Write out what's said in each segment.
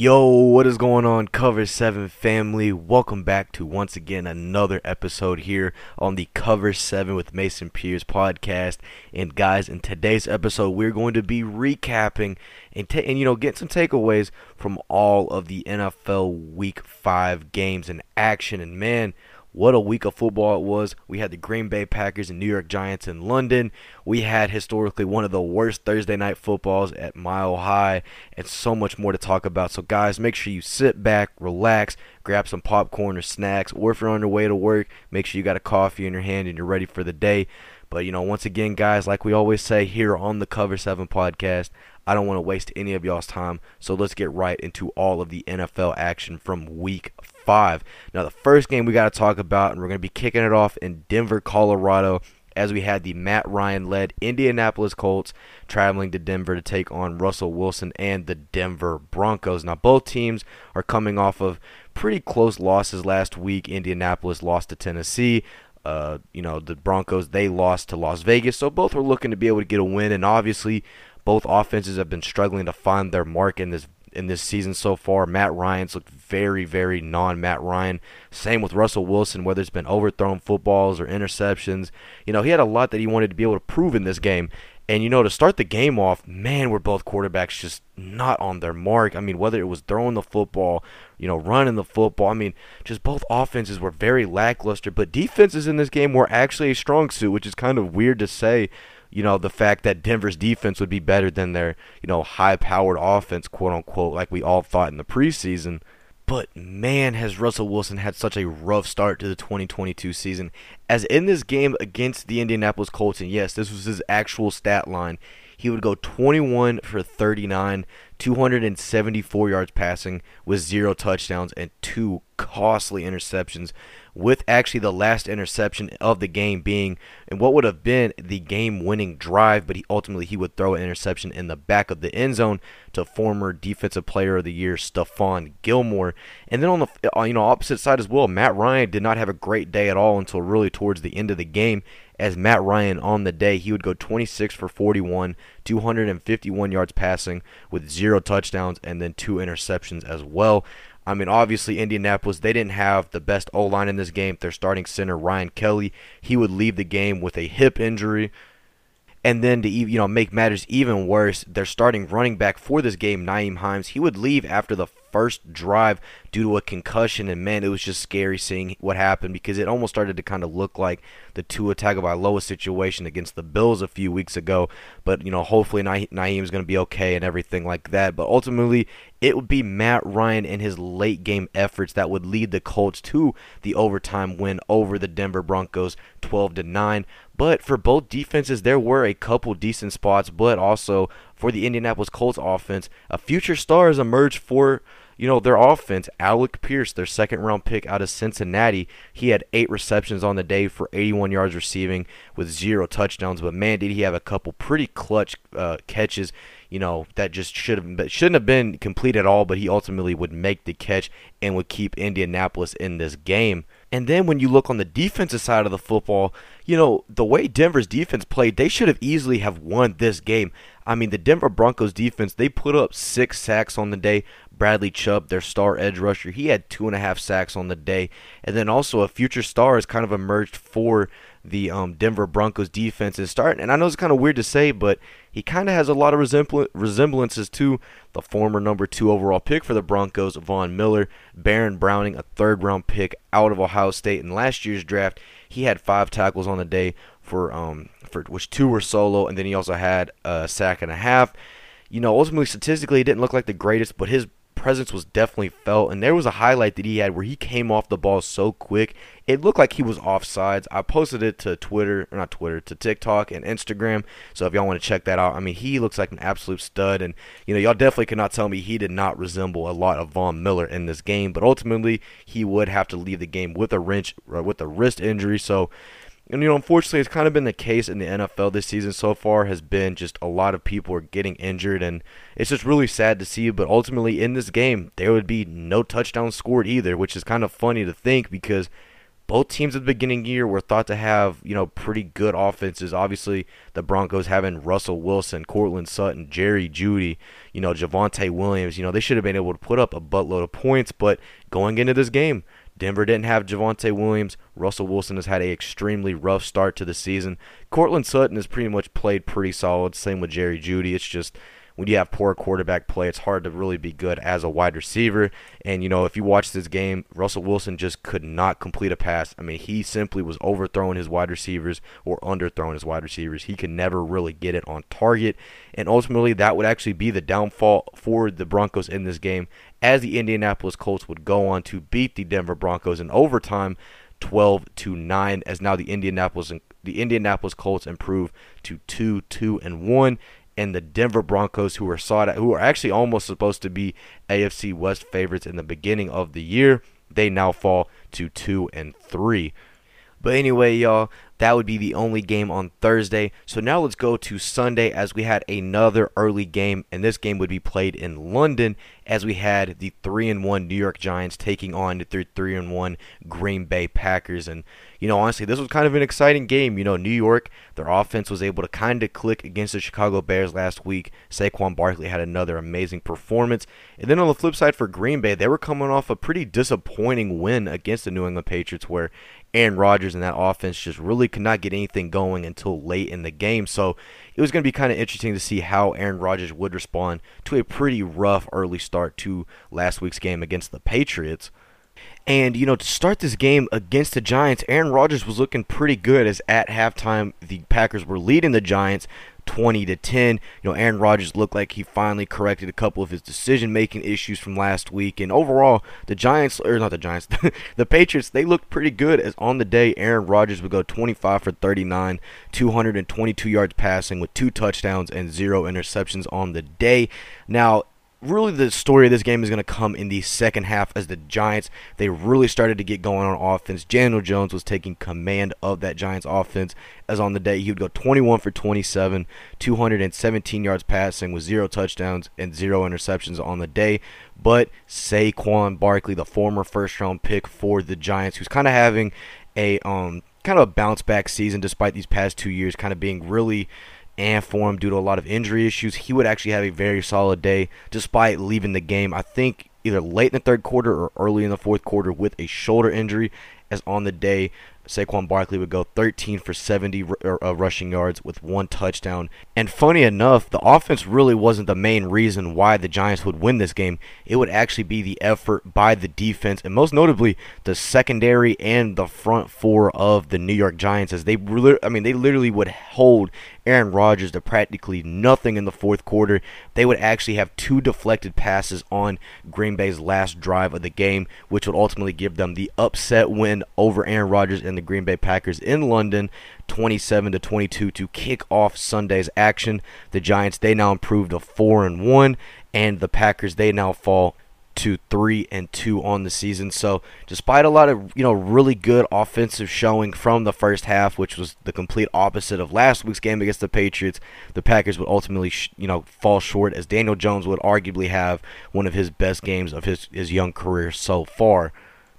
Yo, what is going on, Cover 7 family? Welcome back to once again another episode here on the Cover 7 with Mason Pierce podcast. And guys, in today's episode, we're going to be recapping and, ta- and you know, get some takeaways from all of the NFL Week 5 games in action. And man, what a week of football it was. We had the Green Bay Packers and New York Giants in London. We had historically one of the worst Thursday night footballs at Mile High, and so much more to talk about. So, guys, make sure you sit back, relax, grab some popcorn or snacks, or if you're on your way to work, make sure you got a coffee in your hand and you're ready for the day. But, you know, once again, guys, like we always say here on the Cover 7 podcast, I don't want to waste any of y'all's time. So let's get right into all of the NFL action from week five. Now, the first game we got to talk about, and we're going to be kicking it off in Denver, Colorado, as we had the Matt Ryan led Indianapolis Colts traveling to Denver to take on Russell Wilson and the Denver Broncos. Now, both teams are coming off of pretty close losses last week. Indianapolis lost to Tennessee. Uh, you know, the Broncos, they lost to Las Vegas. So both were looking to be able to get a win. And obviously, both offenses have been struggling to find their mark in this in this season so far. Matt Ryan's looked very, very non Matt Ryan. Same with Russell Wilson, whether it's been overthrown footballs or interceptions. You know, he had a lot that he wanted to be able to prove in this game. And, you know, to start the game off, man, were both quarterbacks just not on their mark. I mean, whether it was throwing the football, you know, running the football, I mean, just both offenses were very lackluster. But defenses in this game were actually a strong suit, which is kind of weird to say you know, the fact that Denver's defense would be better than their, you know, high powered offense, quote unquote, like we all thought in the preseason. But man, has Russell Wilson had such a rough start to the 2022 season. As in this game against the Indianapolis Colts, and yes, this was his actual stat line, he would go 21 for 39, 274 yards passing with zero touchdowns and two costly interceptions with actually the last interception of the game being and what would have been the game-winning drive, but he ultimately he would throw an interception in the back of the end zone to former Defensive Player of the Year Stephon Gilmore. And then on the uh, you know opposite side as well, Matt Ryan did not have a great day at all until really towards the end of the game. As Matt Ryan on the day, he would go 26 for 41, 251 yards passing with zero touchdowns and then two interceptions as well. I mean, obviously, Indianapolis, they didn't have the best O line in this game. Their starting center, Ryan Kelly, he would leave the game with a hip injury. And then to you know make matters even worse, their starting running back for this game, Nyheim Hines, he would leave after the first drive due to a concussion. And man, it was just scary seeing what happened because it almost started to kind of look like the two-attack Tua Tagovailoa situation against the Bills a few weeks ago. But you know, hopefully Nyheim's going to be okay and everything like that. But ultimately, it would be Matt Ryan and his late game efforts that would lead the Colts to the overtime win over the Denver Broncos 12 to 9. But for both defenses, there were a couple decent spots, but also for the Indianapolis Colts offense, a future star has emerged for you know, their offense, Alec Pierce, their second round pick out of Cincinnati, he had eight receptions on the day for 81 yards receiving with zero touchdowns. But man, did he have a couple pretty clutch uh, catches, you know, that just should have shouldn't have been complete at all. But he ultimately would make the catch and would keep Indianapolis in this game. And then when you look on the defensive side of the football, you know, the way Denver's defense played, they should have easily have won this game. I mean, the Denver Broncos defense, they put up six sacks on the day. Bradley Chubb, their star edge rusher, he had two and a half sacks on the day. And then also a future star has kind of emerged for the um, Denver Broncos defense is starting. And I know it's kind of weird to say, but he kind of has a lot of resemblances to the former number two overall pick for the Broncos, Von Miller, Baron Browning, a third round pick out of Ohio State in last year's draft. He had five tackles on the day for um which two were solo, and then he also had a sack and a half. You know, ultimately statistically, he didn't look like the greatest, but his presence was definitely felt. And there was a highlight that he had where he came off the ball so quick, it looked like he was offsides. I posted it to Twitter, or not Twitter, to TikTok and Instagram. So if y'all want to check that out, I mean, he looks like an absolute stud. And, you know, y'all definitely cannot tell me he did not resemble a lot of Von Miller in this game. But ultimately, he would have to leave the game with a wrench, uh, with a wrist injury. So, and you know, unfortunately, it's kind of been the case in the NFL this season so far. Has been just a lot of people are getting injured, and it's just really sad to see. But ultimately, in this game, there would be no touchdowns scored either, which is kind of funny to think because both teams at the beginning of the year were thought to have, you know, pretty good offenses. Obviously, the Broncos having Russell Wilson, Courtland Sutton, Jerry Jeudy, you know, Javonte Williams, you know, they should have been able to put up a buttload of points, but going into this game, Denver didn't have Javonte Williams. Russell Wilson has had a extremely rough start to the season. Courtland Sutton has pretty much played pretty solid. Same with Jerry Jeudy. It's just when you have poor quarterback play, it's hard to really be good as a wide receiver. And, you know, if you watch this game, Russell Wilson just could not complete a pass. I mean, he simply was overthrowing his wide receivers or underthrowing his wide receivers. He could never really get it on target. And ultimately, that would actually be the downfall for the Broncos in this game, as the Indianapolis Colts would go on to beat the Denver Broncos in overtime. 12 to 9 as now the Indianapolis the Indianapolis Colts improve to 2 2 and 1 and the Denver Broncos, who are sought who are actually almost supposed to be AFC West favorites in the beginning of the year, they now fall to two and three. But anyway, y'all, that would be the only game on Thursday. So now let's go to Sunday as we had another early game, and this game would be played in London as we had the 3 and 1 New York Giants taking on the 3 and 1 Green Bay Packers. And, you know, honestly, this was kind of an exciting game. You know, New York, their offense was able to kind of click against the Chicago Bears last week. Saquon Barkley had another amazing performance. And then on the flip side for Green Bay, they were coming off a pretty disappointing win against the New England Patriots where Aaron Rodgers and that offense just really could not get anything going until late in the game. So it was going to be kind of interesting to see how Aaron Rodgers would respond to a pretty rough early start to last week's game against the Patriots. And, you know, to start this game against the Giants, Aaron Rodgers was looking pretty good as at halftime the Packers were leading the Giants 20 to 10. You know, Aaron Rodgers looked like he finally corrected a couple of his decision-making issues from last week, and overall, the Giants or not the Giants, the Patriots, they looked pretty good. As on the day, Aaron Rodgers would go 25 for 39, 222 yards passing with two touchdowns and zero interceptions on the day. Now, really the story of this game is going to come in the second half as the Giants they really started to get going on offense. Daniel Jones was taking command of that Giants offense as on the day he would go 21 for 27, 217 yards passing with zero touchdowns and zero interceptions on the day. But Saquon Barkley, the former first round pick for the Giants, who's kind of having a um kind of a bounce back season despite these past 2 years kind of being really and for him due to a lot of injury issues. He would actually have a very solid day despite leaving the game. I think either late in the third quarter or early in the fourth quarter with a shoulder injury, as on the day Saquon Barkley would go 13 for 70 uh, rushing yards with one touchdown. And funny enough, the offense really wasn't the main reason why the Giants would win this game. It would actually be the effort by the defense, and most notably the secondary and the front four of the New York Giants, as they, I mean, they literally would hold Aaron Rodgers to practically nothing in the fourth quarter. They would actually have two deflected passes on Green Bay's last drive of the game, which would ultimately give them the upset win over Aaron Rodgers and the Green Bay Packers in London, 27 to 22 to kick off Sunday's action. The Giants they now improved to 4 and 1 and the Packers they now fall to three and two on the season. So despite a lot of you know really good offensive showing from the first half, which was the complete opposite of last week's game against the Patriots, the Packers would ultimately sh- you know fall short as Daniel Jones would arguably have one of his best games of his his young career so far.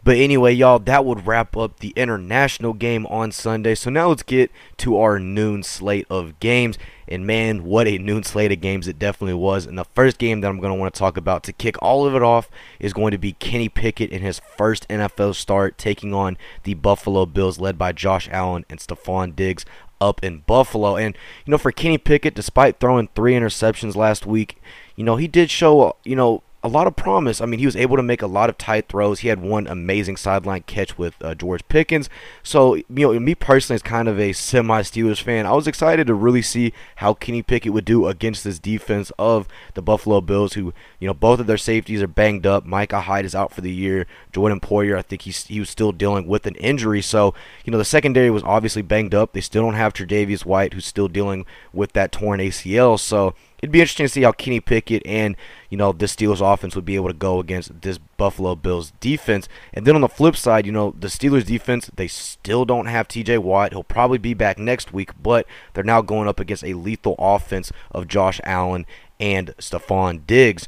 But anyway, y'all, that would wrap up the international game on Sunday. So now let's get to our noon slate of games. And man, what a noon slate of games it definitely was. And the first game that I'm going to want to talk about to kick all of it off is going to be Kenny Pickett in his first NFL start taking on the Buffalo Bills led by Josh Allen and Stefon Diggs up in Buffalo. And, you know, for Kenny Pickett, despite throwing three interceptions last week, you know, he did show, you know, a lot of promise. I mean, he was able to make a lot of tight throws. He had one amazing sideline catch with uh, George Pickens. So, you know, me personally, as kind of a semi Steelers fan, I was excited to really see how Kenny Pickett would do against this defense of the Buffalo Bills, who, you know, both of their safeties are banged up. Micah Hyde is out for the year. Jordan Poyer, I think he's, he was still dealing with an injury. So, you know, the secondary was obviously banged up. They still don't have Tre'Davious White, who's still dealing with that torn ACL. So, it'd be interesting to see how Kenny Pickett and you know the Steelers offense would be able to go against this Buffalo Bills defense. And then on the flip side, you know the Steelers defense they still don't have T.J. Watt. He'll probably be back next week, but they're now going up against a lethal offense of Josh Allen and Stefon Diggs.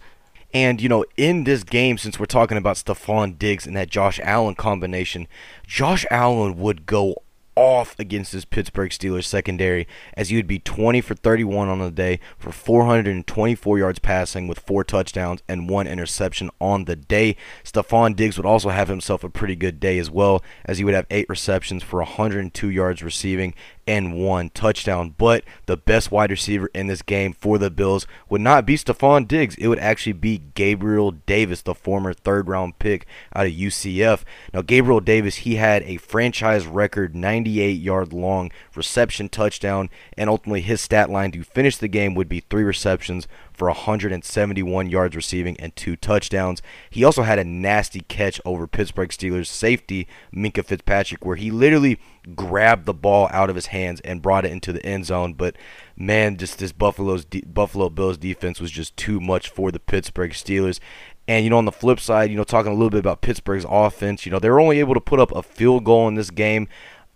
And, you know, in this game, since we're talking about Stefon Diggs and that Josh Allen combination, Josh Allen would go off against this Pittsburgh Steelers secondary as he would be 20 for 31 on the day for 424 yards passing with four touchdowns and one interception on the day. Stefon Diggs would also have himself a pretty good day as well as he would have eight receptions for 102 yards receiving and one touchdown. But the best wide receiver in this game for the Bills would not be Stefon Diggs. It would actually be Gabriel Davis, the former third round pick out of UCF. Now, Gabriel Davis, he had a franchise record 98 yard long reception touchdown, and ultimately his stat line to finish the game would be three receptions for 171 yards receiving and two touchdowns. He also had a nasty catch over Pittsburgh Steelers safety Minkah Fitzpatrick, where he literally grabbed the ball out of his hands and brought it into the end zone. But man, just this Buffalo's Buffalo Bills defense was just too much for the Pittsburgh Steelers. And you know, on the flip side, you know, talking a little bit about Pittsburgh's offense, you know, they were only able to put up a field goal in this game.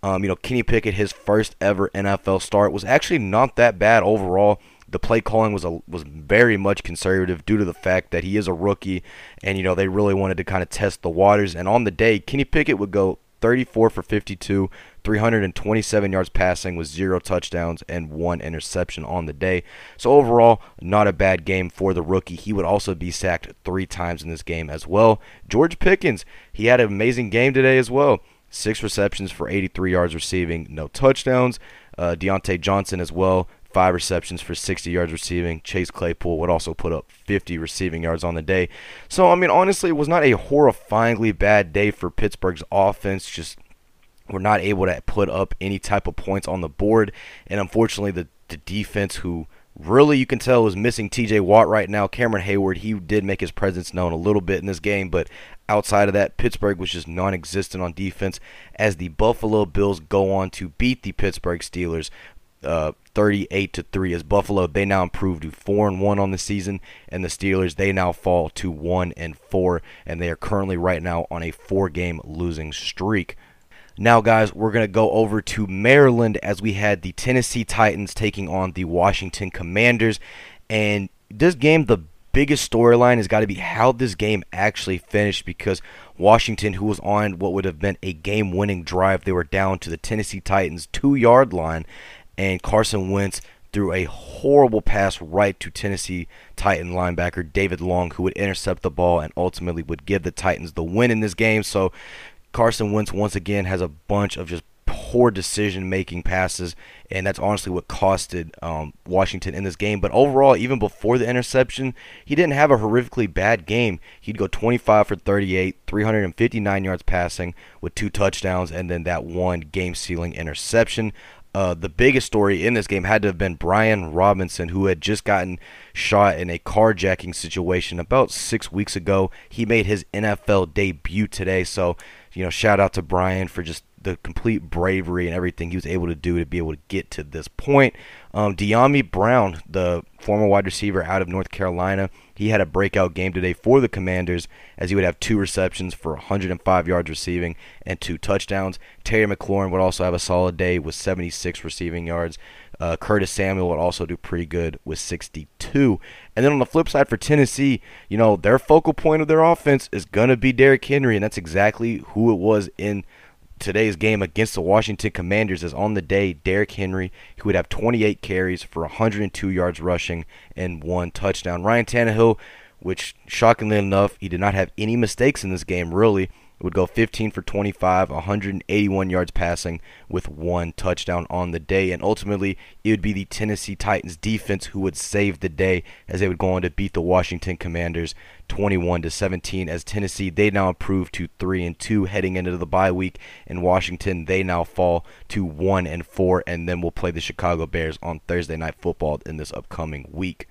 Um, you know, Kenny Pickett, his first ever NFL start, was actually not that bad overall the play calling was a, was very much conservative due to the fact that he is a rookie, and you know they really wanted to kind of test the waters. And on the day, Kenny Pickett would go 34 for 52, 327 yards passing with zero touchdowns and one interception on the day. So overall, not a bad game for the rookie. He would also be sacked three times in this game as well. George Pickens, he had an amazing game today as well. Six receptions for 83 yards receiving, no touchdowns. Uh, Diontae Johnson as well, five receptions for 60 yards receiving. Chase Claypool would also put up 50 receiving yards on the day. So, I mean, honestly, it was not a horrifyingly bad day for Pittsburgh's offense. Just were not able to put up any type of points on the board. And unfortunately, the, the defense, who really you can tell is missing TJ Watt right now. Cameron Heyward, he did make his presence known a little bit in this game, but outside of that, Pittsburgh was just non existent on defense as the Buffalo Bills go on to beat the Pittsburgh Steelers uh, 38 to 3 as Buffalo they now improve to 4 and 1 on the season and the Steelers they now fall to 1 and 4 and they are currently right now on a 4 game losing streak. Now guys, we're going to go over to Maryland as we had the Tennessee Titans taking on the Washington Commanders and this game the biggest storyline has got to be how this game actually finished because Washington, who was on what would have been a game winning drive, they were down to the Tennessee Titans' two yard line and Carson Wentz threw a horrible pass right to Tennessee Titan linebacker David Long, who would intercept the ball and ultimately would give the Titans the win in this game. So Carson Wentz once again has a bunch of just poor decision making passes, and that's honestly what costed um, Washington in this game. But overall, even before the interception, he didn't have a horrifically bad game. He'd go 25 for 38, 359 yards passing with two touchdowns, and then that one game sealing interception. Uh, the biggest story in this game had to have been Brian Robinson, who had just gotten shot in a carjacking situation about six weeks ago. He made his NFL debut today, so you know, shout out to Brian for just the complete bravery and everything he was able to do to be able to get to this point. Um, Dyami Brown, the former wide receiver out of North Carolina, he had a breakout game today for the Commanders as he would have two receptions for 105 yards receiving and two touchdowns. Terry McLaurin would also have a solid day with 76 receiving yards. Uh, Curtis Samuel would also do pretty good with 62. And then on the flip side for Tennessee, you know, their focal point of their offense is going to be Derrick Henry, and that's exactly who it was in today's game against the Washington Commanders is on the day Derrick Henry, who would have 28 carries for 102 yards rushing and one touchdown. Ryan Tannehill, which shockingly enough, he did not have any mistakes in this game, really would go 15 for 25, 181 yards passing with one touchdown on the day. And ultimately, it would be the Tennessee Titans defense who would save the day as they would go on to beat the Washington Commanders 21 to 17 as Tennessee they now improve to 3 and 2 heading into the bye week and Washington they now fall to 1 and 4 and then we'll play the Chicago Bears on Thursday night football in this upcoming week.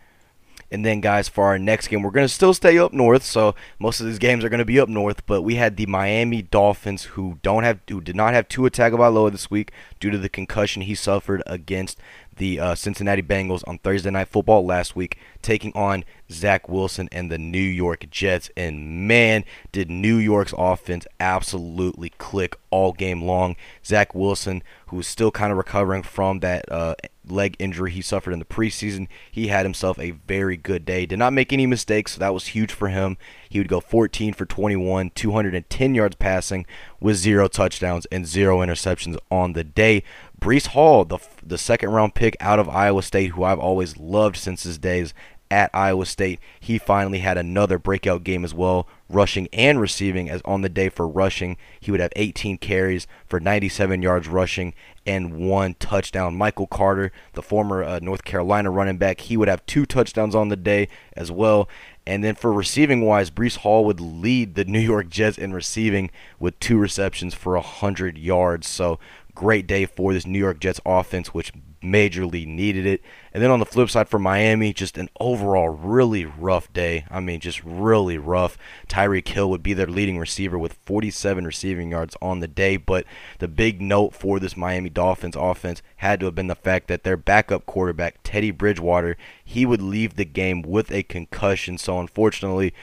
And then, guys, for our next game, we're going to still stay up north. So most of these games are going to be up north. But we had the Miami Dolphins, who don't have, who did not have Tua Tagovailoa this week due to the concussion he suffered against the uh, Cincinnati Bengals on Thursday Night Football last week, taking on Zach Wilson and the New York Jets. And man, did New York's offense absolutely click all game long. Zach Wilson, who's still kind of recovering from that uh, leg injury he suffered in the preseason, he had himself a very good day. Did not make any mistakes, so that was huge for him. He would go 14 for 21, 210 yards passing with zero touchdowns and zero interceptions on the day. Breece Hall, the the second round pick out of Iowa State, who I've always loved since his days at Iowa State. He finally had another breakout game as well, rushing and receiving. As on the day for rushing, he would have 18 carries for 97 yards rushing and one touchdown. Michael Carter, the former uh, North Carolina running back, he would have two touchdowns on the day as well. And then for receiving wise, Breece Hall would lead the New York Jets in receiving with two receptions for 100 yards. So great day for this New York Jets offense, which majorly needed it. And then on the flip side for Miami, just an overall really rough day. I mean, just really rough. Tyreek Hill would be their leading receiver with 47 receiving yards on the day. But the big note for this Miami Dolphins offense had to have been the fact that their backup quarterback, Teddy Bridgewater, he would leave the game with a concussion. So unfortunately,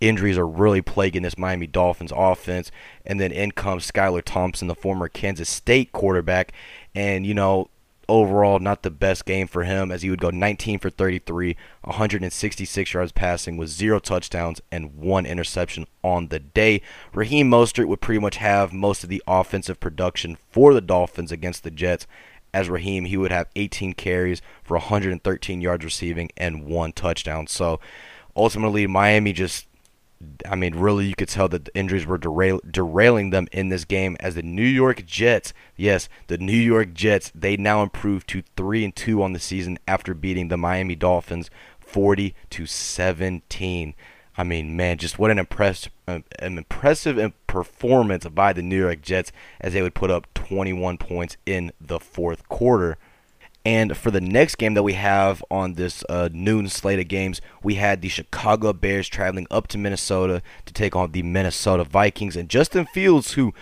injuries are really plaguing this Miami Dolphins offense. And then in comes Skylar Thompson, the former Kansas State quarterback. And, you know, overall not the best game for him as he would go 19 for 33, 166 yards passing with zero touchdowns and one interception on the day. Raheem Mostert would pretty much have most of the offensive production for the Dolphins against the Jets. As Raheem, he would have 18 carries for 113 yards receiving and one touchdown. So ultimately, Miami just I mean, really, you could tell that the injuries were derail- derailing them in this game. As the New York Jets, yes, the New York Jets, they now improved to three and two on the season after beating the Miami Dolphins forty to seventeen. I mean, man, just what an uh, an impressive performance by the New York Jets as they would put up 21 points in the fourth quarter. And for the next game that we have on this uh, noon slate of games, we had the Chicago Bears traveling up to Minnesota to take on the Minnesota Vikings. And Justin Fields, who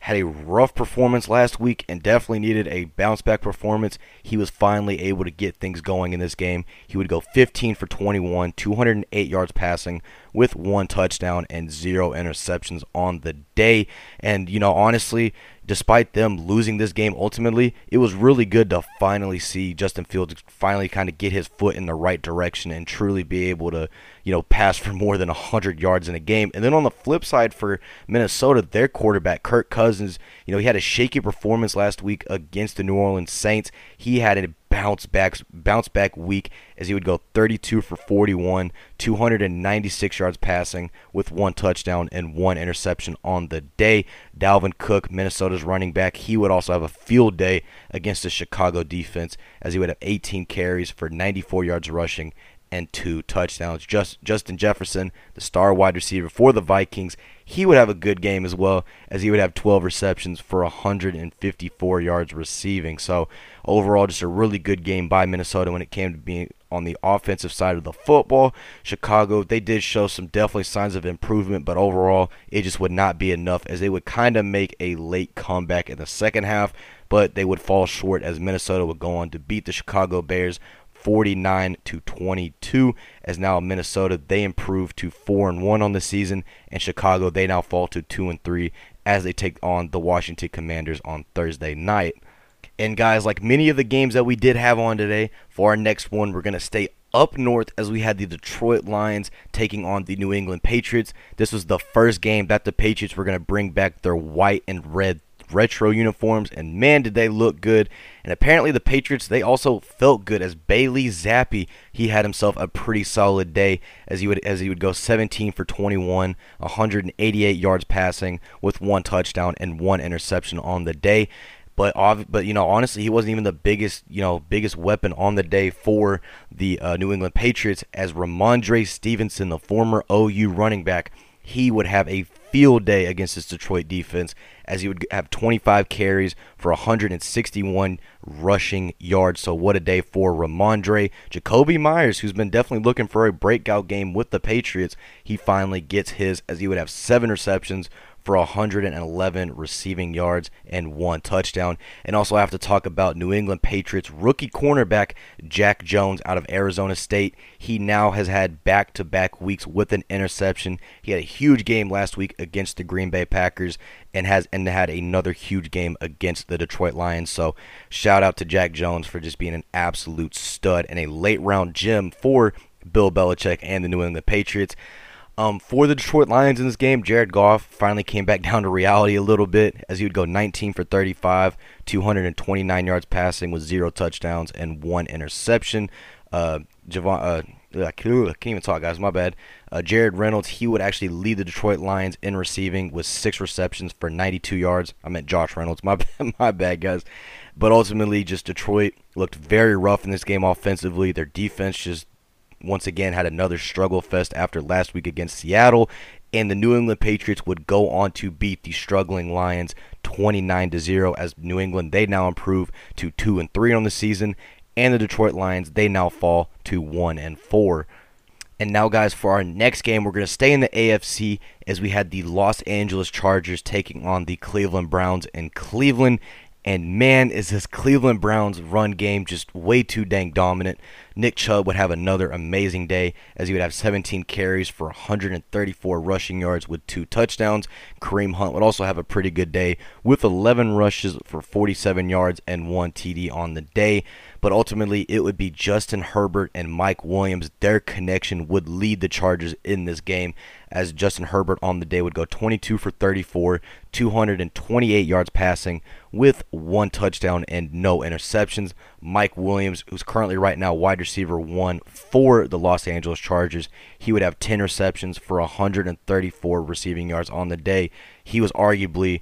had a rough performance last week and definitely needed a bounce back performance. He was finally able to get things going in this game. He would go 15 for 21, 208 yards passing with one touchdown and zero interceptions on the day. And, you know, honestly, despite them losing this game ultimately, it was really good to finally see Justin Fields finally kind of get his foot in the right direction and truly be able to, you know, pass for more than 100 yards in a game. And then on the flip side for Minnesota, their quarterback, Kirk Cousins, you know, he had a shaky performance last week against the New Orleans Saints. He had a bounce back bounce back week as he would go 32 for 41, 296 yards passing with one touchdown and one interception on the day. Dalvin Cook, Minnesota's running back, he would also have a field day against the Chicago defense as he would have 18 carries for 94 yards rushing and two touchdowns. Just Justin Jefferson, the star wide receiver for the Vikings, he would have a good game as well as he would have 12 receptions for 154 yards receiving. So overall, just a really good game by Minnesota when it came to being on the offensive side of the football. Chicago, they did show some definitely signs of improvement, but overall, it just would not be enough as they would kind of make a late comeback in the second half, but they would fall short as Minnesota would go on to beat the Chicago Bears 49 to 22 as now Minnesota they improve to 4 and 1 on the season and Chicago they now fall to 2 and 3 as they take on the Washington Commanders on Thursday night. And guys, like many of the games that we did have on today, for our next one we're going to stay up north as we had the Detroit Lions taking on the New England Patriots. This was the first game that the Patriots were going to bring back their white and red retro uniforms, and man, did they look good. And apparently, the Patriots they also felt good as Bailey Zappe, he had himself a pretty solid day as he would as he would go 17 for 21, 188 yards passing with one touchdown and one interception on the day. But but you know honestly he wasn't even the biggest you know biggest weapon on the day for the uh, New England Patriots as Rhamondre Stevenson, the former OU running back, he would have a field day against this Detroit defense as he would have 25 carries for 161 rushing yards. So what a day for Rhamondre. Jakobi Meyers, who's been definitely looking for a breakout game with the Patriots, he finally gets his as he would have seven receptions for 111 receiving yards and one touchdown. And also, I have to talk about New England Patriots rookie cornerback Jack Jones out of Arizona State. He now has had back to back weeks with an interception. He had a huge game last week against the Green Bay Packers and has and had another huge game against the Detroit Lions. So, shout out to Jack Jones for just being an absolute stud and a late round gem for Bill Belichick and the New England Patriots. Um, for the Detroit Lions in this game, Jared Goff finally came back down to reality a little bit as he would go 19 for 35, 229 yards passing with zero touchdowns and one interception. Uh, Javon, uh, I can't even talk, guys. My bad. Uh, Jared Reynolds, he would actually lead the Detroit Lions in receiving with six receptions for 92 yards. I meant Josh Reynolds. My my bad, guys. But ultimately, just Detroit looked very rough in this game offensively. Their defense just once again had another struggle fest after last week against Seattle, and the New England Patriots would go on to beat the struggling Lions 29 to 0 as New England they now improve to 2 and 3 on the season and the Detroit Lions they now fall to 1 and 4. And now guys for our next game we're going to stay in the AFC as we had the Los Angeles Chargers taking on the Cleveland Browns in Cleveland and man, is this Cleveland Browns run game just way too dang dominant. Nick Chubb would have another amazing day as he would have 17 carries for 134 rushing yards with two touchdowns. Kareem Hunt would also have a pretty good day with 11 rushes for 47 yards and one TD on the day. But ultimately, it would be Justin Herbert and Mike Williams. Their connection would lead the Chargers in this game as Justin Herbert on the day would go 22 for 34, 228 yards passing with one touchdown and no interceptions. Mike Williams, who's currently right now wide receiver one for the Los Angeles Chargers, he would have 10 receptions for 134 receiving yards on the day. He was arguably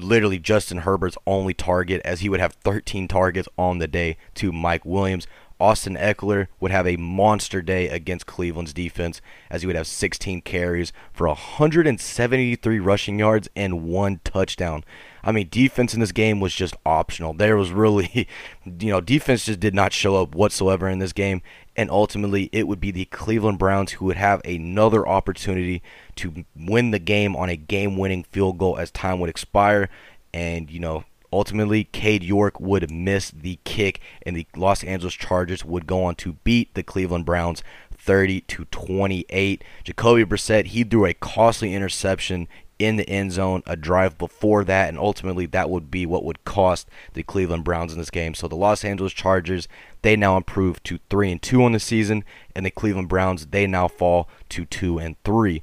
literally Justin Herbert's only target as he would have 13 targets on the day to Mike Williams. Austin Ekeler would have a monster day against Cleveland's defense as he would have 16 carries for 173 rushing yards and one touchdown. I mean, defense in this game was just optional. There was really, you know, defense just did not show up whatsoever in this game. And ultimately, it would be the Cleveland Browns who would have another opportunity to win the game on a game winning field goal as time would expire. And, you know, Ultimately, Cade York would miss the kick, and the Los Angeles Chargers would go on to beat the Cleveland Browns 30 to 28. Jacoby Brissett he threw a costly interception in the end zone a drive before that, and ultimately that would be what would cost the Cleveland Browns in this game. So the Los Angeles Chargers they now improve to three and two on the season, and the Cleveland Browns they now fall to two and three.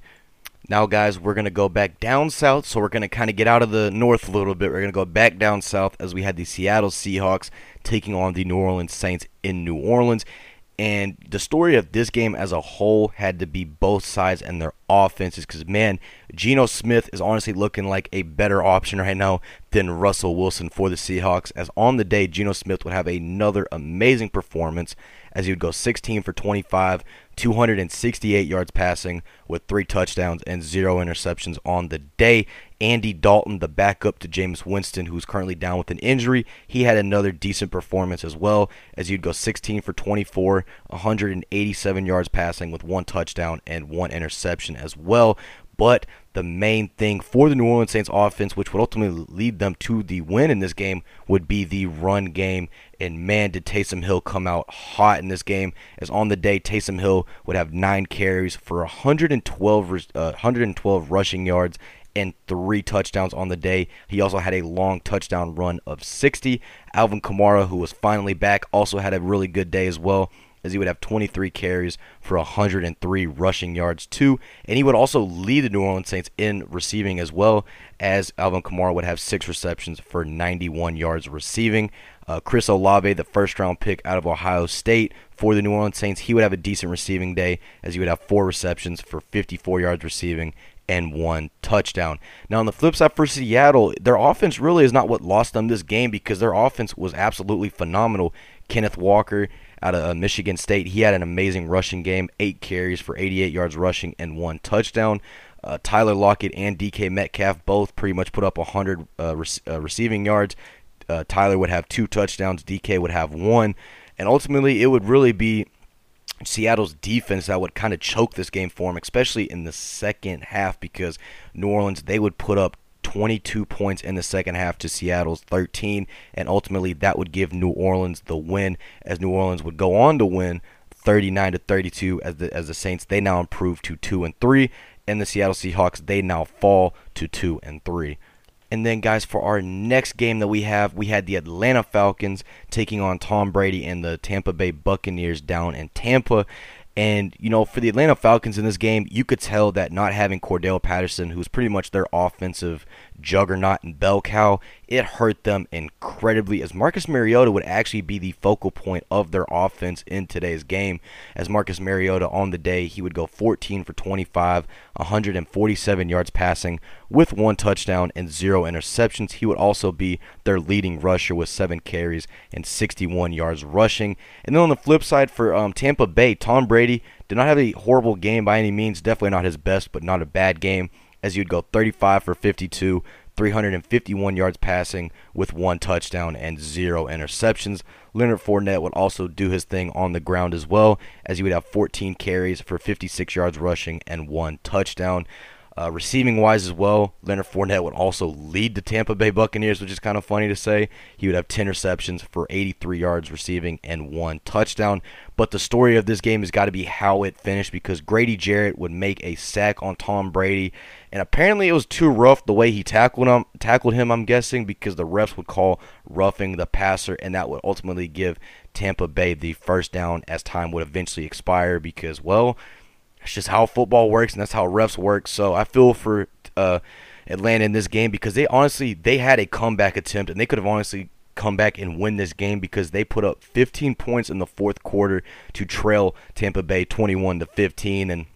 Now, guys, we're going to go back down south. So we're going to kind of get out of the north a little bit. We're going to go back down south as we had the Seattle Seahawks taking on the New Orleans Saints in New Orleans. And the story of this game as a whole had to be both sides and their offenses because, man, Geno Smith is honestly looking like a better option right now than Russell Wilson for the Seahawks. As on the day, Geno Smith would have another amazing performance as he would go 16 for 25, 268 yards passing with three touchdowns and zero interceptions on the day. Andy Dalton, the backup to Jameis Winston, who's currently down with an injury, he had another decent performance as well, as he'd go 16 for 24, 187 yards passing with one touchdown and one interception as well. But the main thing for the New Orleans Saints offense, which would ultimately lead them to the win in this game, would be the run game. And man, did Taysom Hill come out hot in this game. As on the day, Taysom Hill would have nine carries for 112, uh, 112 rushing yards and three touchdowns on the day. He also had a long touchdown run of 60. Alvin Kamara, who was finally back, also had a really good day as well as he would have 23 carries for 103 rushing yards too, and he would also lead the New Orleans Saints in receiving as well as Alvin Kamara would have six receptions for 91 yards receiving. Uh, Chris Olave, the first round pick out of Ohio State for the New Orleans Saints, he would have a decent receiving day as he would have four receptions for 54 yards receiving and one touchdown. Now, on the flip side for Seattle, their offense really is not what lost them this game because their offense was absolutely phenomenal. Kenneth Walker out of uh, Michigan State. He had an amazing rushing game, eight carries for 88 yards rushing and one touchdown. Uh, Tyler Lockett and DK Metcalf both pretty much put up 100 uh, re- uh, receiving yards. Uh, Tyler would have two touchdowns, DK would have one, and ultimately it would really be Seattle's defense that would kind of choke this game for him, especially in the second half, because New Orleans they would put up 22 points in the second half to Seattle's 13, and ultimately that would give New Orleans the win, as New Orleans would go on to win 39 to 32 as the as the Saints they now improve to two and three, and the Seattle Seahawks they now fall to two and three. And then, guys, for our next game that we have, we had the Atlanta Falcons taking on Tom Brady and the Tampa Bay Buccaneers down in Tampa. And, you know, for the Atlanta Falcons in this game, you could tell that not having Cordell Patterson, who's pretty much their offensive juggernaut and bell cow, it hurt them incredibly as Marcus Mariota would actually be the focal point of their offense in today's game. As Marcus Mariota on the day, he would go 14 for 25, 147 yards passing with one touchdown and zero interceptions. He would also be their leading rusher with seven carries and 61 yards rushing. And then on the flip side for um, Tampa Bay, Tom Brady did not have a horrible game by any means. Definitely not his best, but not a bad game as you'd go 35 for 52, 351 yards passing with one touchdown and zero interceptions. Leonard Fournette would also do his thing on the ground as well, as he would have 14 carries for 56 yards rushing and one touchdown. Uh, receiving wise as well, Leonard Fournette would also lead the Tampa Bay Buccaneers, which is kind of funny to say. He would have 10 receptions for 83 yards receiving and one touchdown. But the story of this game has got to be how it finished because Grady Jarrett would make a sack on Tom Brady, and apparently it was too rough the way he tackled him. Tackled him, I'm guessing, because the refs would call roughing the passer, and that would ultimately give Tampa Bay the first down as time would eventually expire. Because well that's just how football works, and that's how refs work. So I feel for uh, Atlanta in this game because they honestly they had a comeback attempt, and they could have honestly come back and win this game because they put up 15 points in the fourth quarter to trail Tampa Bay 21 to 15 and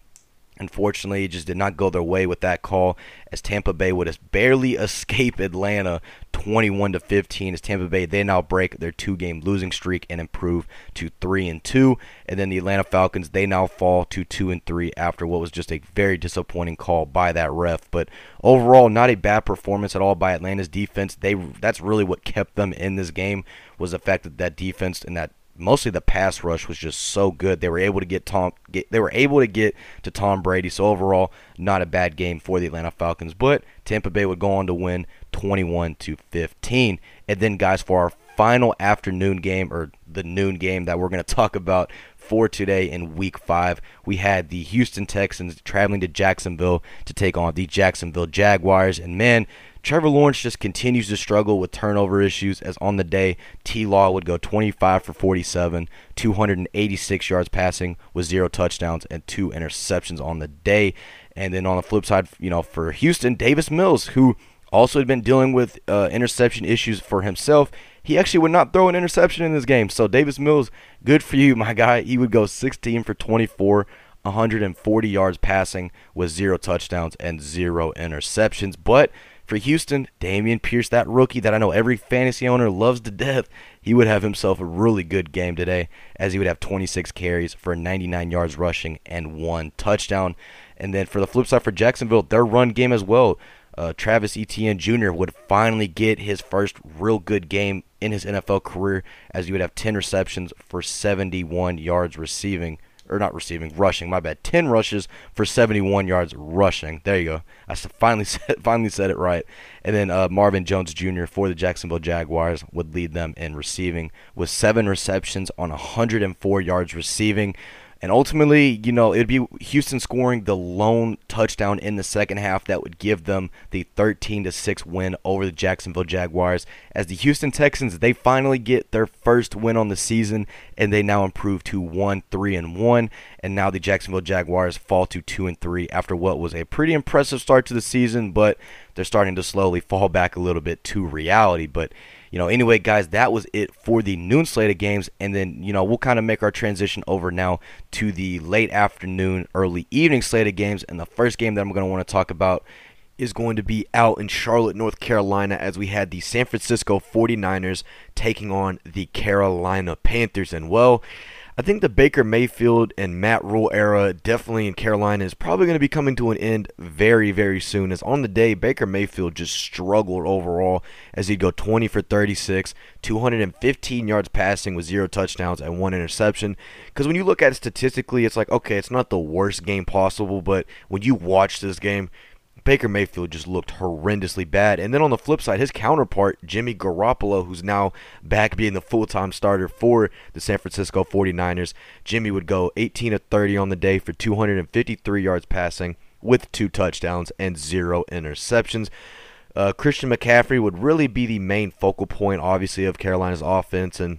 Unfortunately, it just did not go their way with that call as Tampa Bay would just barely escape Atlanta 21 to 15 as Tampa Bay they now break their two-game losing streak and improve to 3 and 2 and then the Atlanta Falcons they now fall to 2 and 3 after what was just a very disappointing call by that ref. But overall not a bad performance at all by Atlanta's defense. They that's really what kept them in this game was the fact that that defense and that mostly the pass rush was just so good. They were able to get Tom get, they were able to get to Tom Brady. So overall, not a bad game for the Atlanta Falcons, but Tampa Bay would go on to win 21 to 15. And then guys for our final afternoon game or the noon game that we're going to talk about for today in week 5, we had the Houston Texans traveling to Jacksonville to take on the Jacksonville Jaguars and man, Trevor Lawrence just continues to struggle with turnover issues as on the day T Law would go 25 for 47, 286 yards passing with zero touchdowns and two interceptions on the day. And then on the flip side, you know, for Houston, Davis Mills, who also had been dealing with uh, interception issues for himself, he actually would not throw an interception in this game. So Davis Mills, good for you, my guy. He would go 16 for 24. 140 yards passing with zero touchdowns and zero interceptions. But for Houston, Dameon Pierce, that rookie that I know every fantasy owner loves to death, he would have himself a really good game today as he would have 26 carries for 99 yards rushing and one touchdown. And then for the flip side for Jacksonville, their run game as well. Uh, Travis Etienne Jr. would finally get his first real good game in his NFL career as he would have 10 receptions for 71 yards receiving or not receiving, rushing. My bad. Ten rushes for 71 yards rushing. There you go. I finally said finally said it right. And then uh, Marvin Jones Jr. for the Jacksonville Jaguars would lead them in receiving with seven receptions on 104 yards receiving. And ultimately, you know, it'd be Houston scoring the lone touchdown in the second half that would give them the 13 to 6 win over the Jacksonville Jaguars. As the Houston Texans, they finally get their first win on the season and they now improve to 1 3 and 1 and now the Jacksonville Jaguars fall to 2 and 3 after what was a pretty impressive start to the season, but they're starting to slowly fall back a little bit to reality, but you know, anyway, guys, that was it for the noon slate of games. And then, you know, we'll kind of make our transition over now to the late afternoon, early evening slate of games. And the first game that I'm going to want to talk about is going to be out in Charlotte, North Carolina, as we had the San Francisco 49ers taking on the Carolina Panthers. And, well, I think the Baker Mayfield and Matt Rhule era, definitely in Carolina, is probably going to be coming to an end very, very soon. As on the day, Baker Mayfield just struggled overall as he'd go 20 for 36, 215 yards passing with zero touchdowns and one interception. Because when you look at it statistically, it's like, okay, it's not the worst game possible, but when you watch this game, Baker Mayfield just looked horrendously bad. And then on the flip side, his counterpart, Jimmy Garoppolo, who's now back being the full time starter for the San Francisco 49ers, Jimmy would go 18 of 30 on the day for 253 yards passing with two touchdowns and zero interceptions. Uh, Christian McCaffrey would really be the main focal point, obviously, of Carolina's offense. And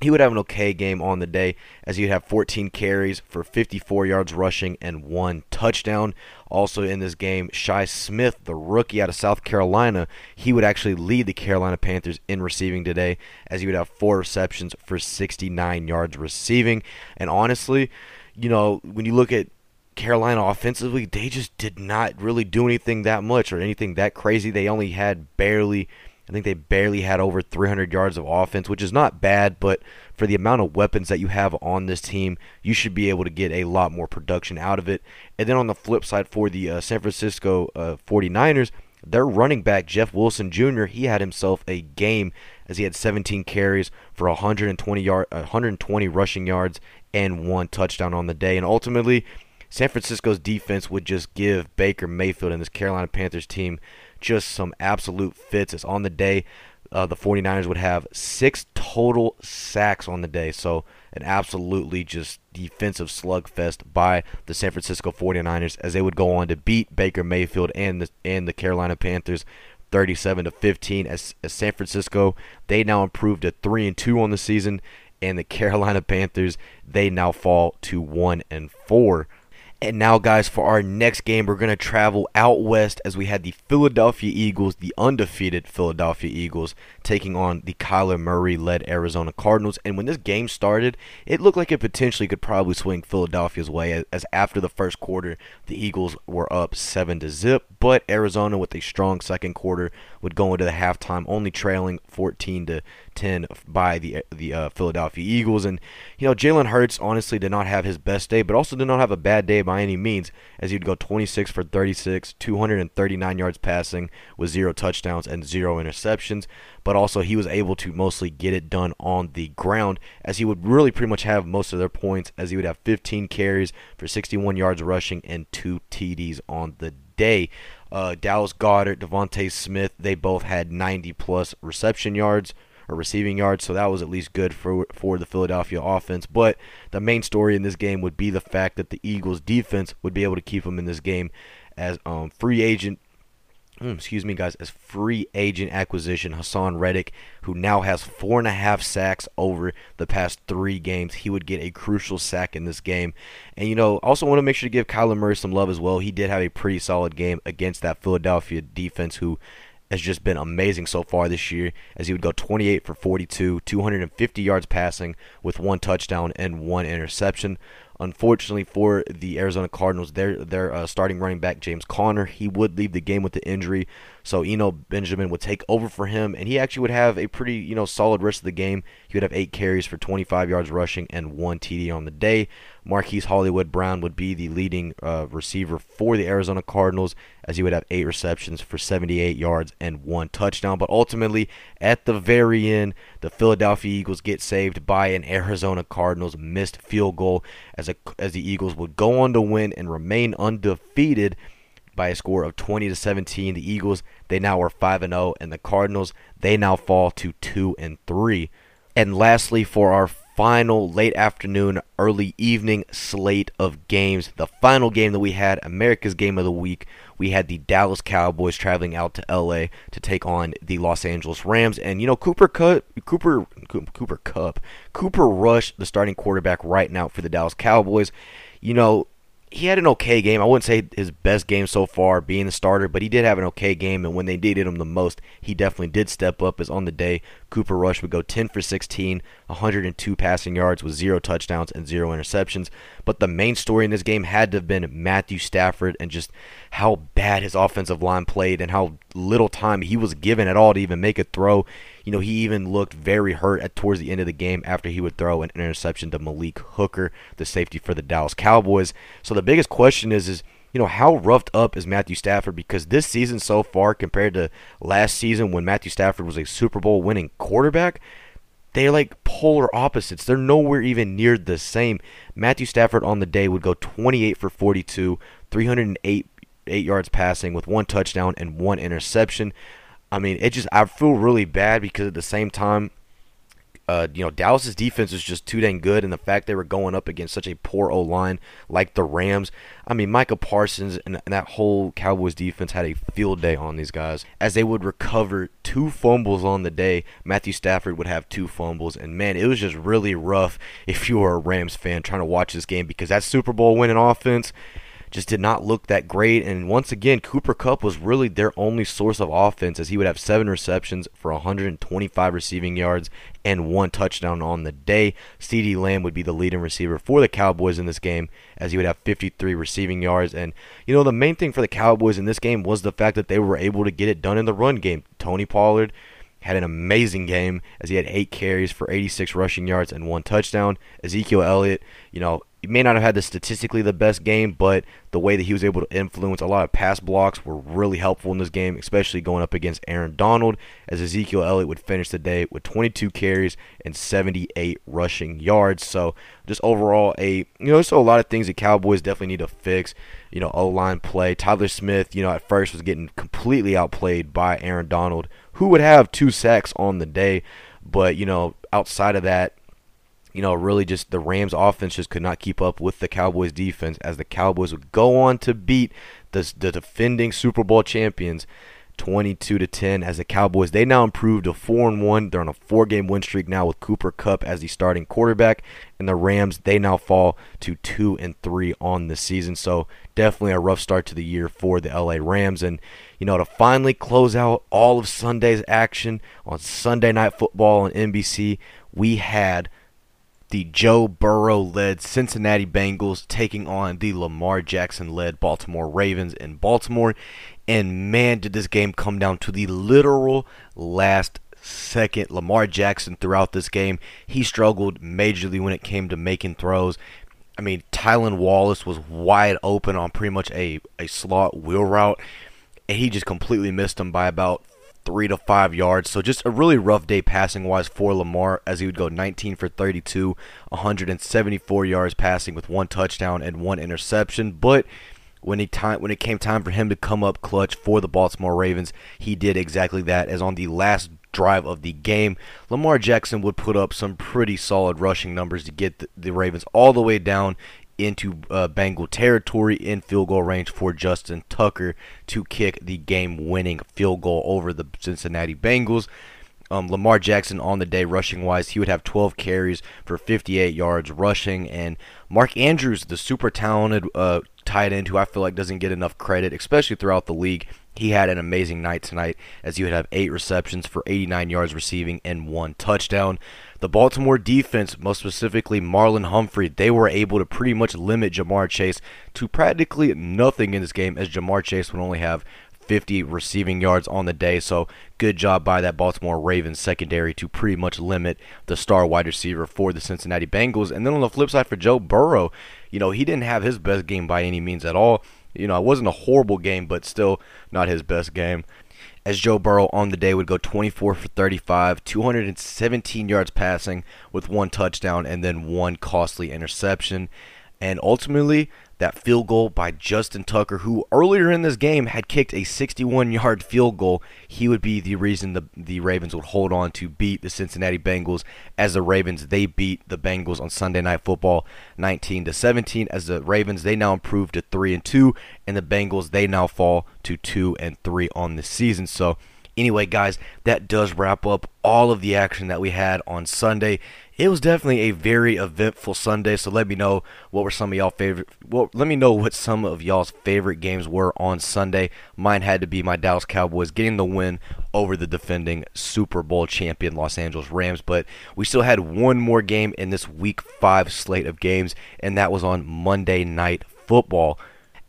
he would have an okay game on the day as he'd have 14 carries for 54 yards rushing and one touchdown. Also in this game, Shi Smith, the rookie out of South Carolina, he would actually lead the Carolina Panthers in receiving today as he would have four receptions for 69 yards receiving. And honestly, you know, when you look at Carolina offensively, they just did not really do anything that much or anything that crazy. They only had barely I think they barely had over 300 yards of offense, which is not bad, but for the amount of weapons that you have on this team, you should be able to get a lot more production out of it. And then on the flip side, for the uh, San Francisco uh, 49ers, their running back, Jeff Wilson Jr., he had himself a game as he had 17 carries for 120, yard, 120 rushing yards and one touchdown on the day. And ultimately, San Francisco's defense would just give Baker Mayfield and this Carolina Panthers team just some absolute fits. It's on the day. Uh, the 49ers would have six total sacks on the day. So, an absolutely just defensive slugfest by the San Francisco 49ers as they would go on to beat Baker Mayfield and the, and the Carolina Panthers 37 to 15 as, as San Francisco they now improved to 3 and 2 on the season and the Carolina Panthers they now fall to 1 and 4 and now, guys, for our next game, we're going to travel out west as we had the Philadelphia Eagles, the undefeated Philadelphia Eagles, taking on the Kyler Murray led Arizona Cardinals. And when this game started, it looked like it potentially could probably swing Philadelphia's way, as after the first quarter, the Eagles were up 7 to zip. But Arizona, with a strong second quarter, would go into the halftime only trailing 14 to 10 by the the uh, Philadelphia Eagles. And you know, Jalen Hurts honestly did not have his best day, but also did not have a bad day by any means, as he'd go 26 for 36, 239 yards passing with zero touchdowns and zero interceptions. But also he was able to mostly get it done on the ground, as he would really pretty much have most of their points, as he would have 15 carries for 61 yards rushing and two TDs on the day. Uh, Dallas Goedert, DeVonta Smith, they both had 90 plus reception yards or receiving yards, so that was at least good for for the Philadelphia offense. But the main story in this game would be the fact that the Eagles defense would be able to keep them in this game as um, free agent Mm, excuse me, guys, as free agent acquisition, Haason Reddick, who now has four and a half sacks over the past three games. He would get a crucial sack in this game. And, you know, also want to make sure to give Kyler Murray some love as well. He did have a pretty solid game against that Philadelphia defense, who has just been amazing so far this year as he would go 28 for 42, 250 yards passing with one touchdown and one interception. Unfortunately for the Arizona Cardinals, their their uh, starting running back James Conner, he would leave the game with the injury. So Eno Benjamin would take over for him, and he actually would have a pretty you know solid rest of the game. He would have eight carries for 25 yards rushing and one TD on the day. Marquise Hollywood Brown would be the leading uh, receiver for the Arizona Cardinals, as he would have eight receptions for 78 yards and one touchdown. But ultimately, at the very end, the Philadelphia Eagles get saved by an Arizona Cardinals missed field goal, as a, as the Eagles would go on to win and remain undefeated by a score of 20 to 17. The Eagles they now are 5 and 0 and the Cardinals they now fall to 2 and 3. And lastly for our final late afternoon, early evening slate of games. The final game that we had, America's Game of the Week, we had the Dallas Cowboys traveling out to LA to take on the Los Angeles Rams. And you know, Cooper Kupp Cooper Cooper Kupp, Cooper Rush, the starting quarterback right now for the Dallas Cowboys. You know, he had an okay game. I wouldn't say his best game so far being the starter, but he did have an okay game. And when they needed him the most, he definitely did step up. As on the day, Cooper Rush would go 10 for 16, 102 passing yards with zero touchdowns and zero interceptions. But the main story in this game had to have been Matthew Stafford and just how bad his offensive line played and how little time he was given at all to even make a throw. You know, he even looked very hurt at towards the end of the game after he would throw an interception to Malik Hooker, the safety for the Dallas Cowboys. So the biggest question is is you know, how roughed up is Matthew Stafford? Because this season so far, compared to last season when Matthew Stafford was a Super Bowl winning quarterback, they're like polar opposites. They're nowhere even near the same. Matthew Stafford on the day would go 28 for 42, 308 eight yards passing with one touchdown and one interception. I mean, it just I feel really bad because at the same time, uh, you know, Dallas's defense is just too dang good, and the fact they were going up against such a poor O line like the Rams. I mean, Micah Parsons and, and, that whole Cowboys defense had a field day on these guys as they would recover two fumbles on the day. Matthew Stafford would have two fumbles, and man, it was just really rough if you were a Rams fan trying to watch this game because that Super Bowl winning offense just did not look that great. And once again, Cooper Kupp was really their only source of offense as he would have seven receptions for 125 receiving yards and one touchdown on the day. CeeDee Lamb would be the leading receiver for the Cowboys in this game as he would have 53 receiving yards. And, you know, the main thing for the Cowboys in this game was the fact that they were able to get it done in the run game. Tony Pollard had an amazing game as he had eight carries for 86 rushing yards and one touchdown. Ezekiel Elliott, you know, he may not have had the statistically the best game, but the way that he was able to influence a lot of pass blocks were really helpful in this game, especially going up against Aaron Donald, as Ezekiel Elliott would finish the day with 22 carries and 78 rushing yards. So just overall, a you know, so a lot of things the Cowboys definitely need to fix. You know, O line play. Tyler Smith, you know, at first was getting completely outplayed by Aaron Donald, who would have two sacks on the day, but you know, outside of that, you know, really just the Rams offense just could not keep up with the Cowboys defense as the Cowboys would go on to beat the, the defending Super Bowl champions 22 to 10 as the Cowboys they now improved to 4 and 1. They're on a 4-game win streak now with Cooper Kupp as the starting quarterback and the Rams they now fall to 2 and 3 on the season. So, definitely a rough start to the year for the LA Rams and you know to finally close out all of Sunday's action on Sunday Night Football on NBC, we had the Joe Burrow led Cincinnati Bengals taking on the Lamar Jackson led Baltimore Ravens in Baltimore. And man, did this game come down to the literal last second. Lamar Jackson throughout this game, he struggled majorly when it came to making throws. I mean, Tylan Wallace was wide open on pretty much a, a slot wheel route, and he just completely missed him by about three to five yards. So just a really rough day passing wise for Lamar as he would go 19 for 32, 174 yards passing with one touchdown and one interception. But when he time when it came time for him to come up clutch for the Baltimore Ravens, he did exactly that. As on the last drive of the game, Lamar Jackson would put up some pretty solid rushing numbers to get the, the Ravens all the way down into uh, Bengal territory in field goal range for Justin Tucker to kick the game winning field goal over the Cincinnati Bengals. Um, Lamar Jackson on the day rushing wise, he would have 12 carries for 58 yards rushing. And Mark Andrews, the super talented uh, tight end who I feel like doesn't get enough credit, especially throughout the league, he had an amazing night tonight as he would have eight receptions for 89 yards receiving and one touchdown. The Baltimore defense, most specifically Marlon Humphrey, they were able to pretty much limit Ja'Marr Chase to practically nothing in this game as Ja'Marr Chase would only have 50 receiving yards on the day. So good job by that Baltimore Ravens secondary to pretty much limit the star wide receiver for the Cincinnati Bengals. And then on the flip side for Joe Burrow, you know, he didn't have his best game by any means at all. You know, it wasn't a horrible game, but still not his best game as Joe Burrow on the day would go 24 for 35, 217 yards passing with one touchdown and then one costly interception. And ultimately, that field goal by Justin Tucker, who earlier in this game had kicked a 61 yard field goal, he would be the reason the, the Ravens would hold on to beat the Cincinnati Bengals as the Ravens they beat the Bengals on Sunday night football 19 to 17 as the Ravens they now improve to 3 and 2 and the Bengals they now fall to 2 and 3 on the season. So Anyway, guys, that does wrap up all of the action that we had on Sunday. It was definitely a very eventful Sunday, so let me know what were some of y'all favorite well, let me know what some of y'all's favorite games were on Sunday. Mine had to be my Dallas Cowboys getting the win over the defending Super Bowl champion Los Angeles Rams, but we still had one more game in this week 5 slate of games and that was on Monday Night Football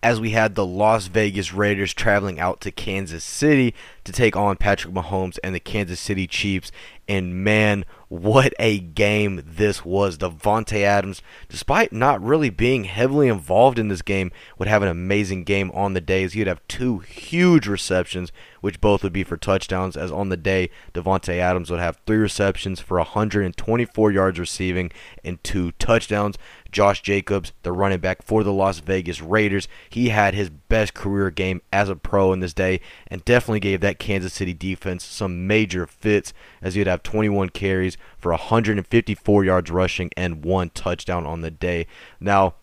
as we had the Las Vegas Raiders traveling out to Kansas City to take on Patrick Mahomes and the Kansas City Chiefs. And man, what a game this was. Davante Adams, despite not really being heavily involved in this game, would have an amazing game on the day as he'd have two huge receptions, which both would be for touchdowns. As on the day, Davante Adams would have three receptions for 124 yards receiving and two touchdowns. Josh Jacobs, the running back for the Las Vegas Raiders, he had his best career game as a pro in this day and definitely gave that Kansas City defense some major fits as he'd have 21 carries for 154 yards rushing and one touchdown on the day. Now,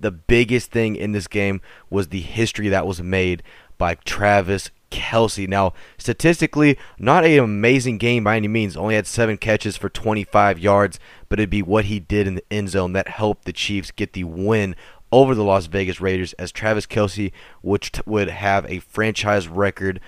the biggest thing in this game was the history that was made by Travis Kelce. Now, statistically, not an amazing game by any means. Only had seven catches for 25 yards, but it'd be what he did in the end zone that helped the Chiefs get the win over the Las Vegas Raiders as Travis Kelce which would have a franchise record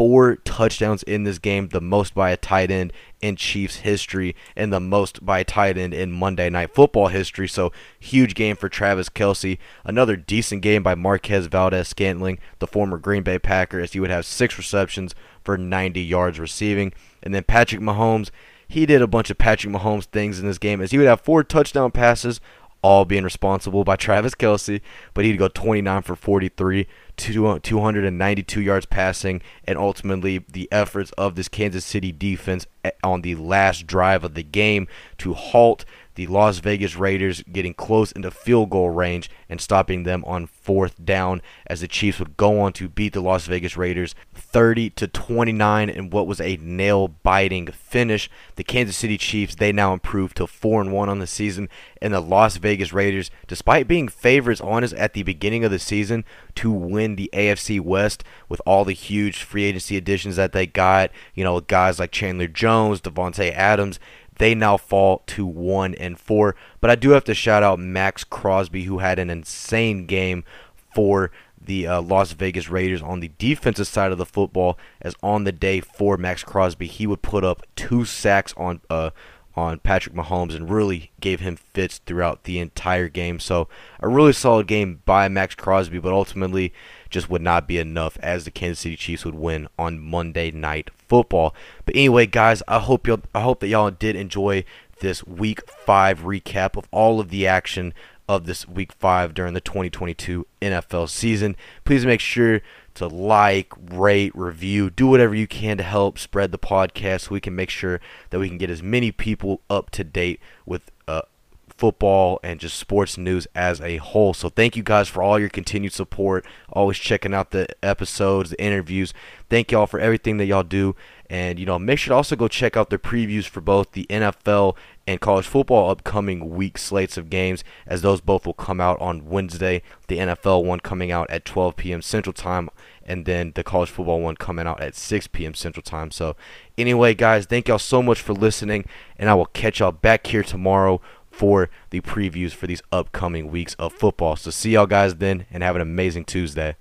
four touchdowns in this game, the most by a tight end in Chiefs history, and the most by a tight end in Monday Night Football history. So, huge game for Travis Kelce. Another decent game by Marquez Valdes Scantling, the former Green Bay Packer, as he would have six receptions for 90 yards receiving. And then Patrick Mahomes, he did a bunch of Patrick Mahomes things in this game, as he would have four touchdown passes, all being responsible by Travis Kelce, but he'd go 29 for 43, 292 yards passing, and ultimately the efforts of this Kansas City defense eh, on the last drive of the game to halt the Las Vegas Raiders getting close into field goal range and stopping them on fourth down as the Chiefs would go on to beat the Las Vegas Raiders 30 to 29 in what was a nail-biting finish. The Kansas City Chiefs they now improved to 4 and 1 on the season and the Las Vegas Raiders despite being favorites on us at the beginning of the season to win the AFC West with all the huge free agency additions that they got, you know, guys like Chandler Jones, Davante Adams, they now fall to one and four. But I do have to shout out Maxx Crosby, who had an insane game for the uh, Las Vegas Raiders on the defensive side of the football. As on the day for Maxx Crosby, he would put up two sacks on uh, on Patrick Mahomes and really gave him fits throughout the entire game. So a really solid game by Maxx Crosby, but ultimately just would not be enough as the Kansas City Chiefs would win on Monday night football. But anyway, guys, I hope y'all I hope that y'all did enjoy this week 5 recap of all of the action of this week 5 during the 2022 NFL season. Please make sure to like, rate, review, do whatever you can to help spread the podcast so we can make sure that we can get as many people up to date with football and just sports news as a whole. So thank you guys for all your continued support, always checking out the episodes, the interviews. Thank y'all for everything that y'all do. And you know, make sure to also go check out the previews for both the NFL and college football upcoming week slates of games as those both will come out on Wednesday. The NFL one coming out at 12 p.m. Central Time and then the college football one coming out at 6 p.m. Central Time. So, anyway, guys, thank y'all so much for listening, and I will catch y'all back here tomorrow for the previews for these upcoming weeks of football. So see y'all guys then and have an amazing Tuesday.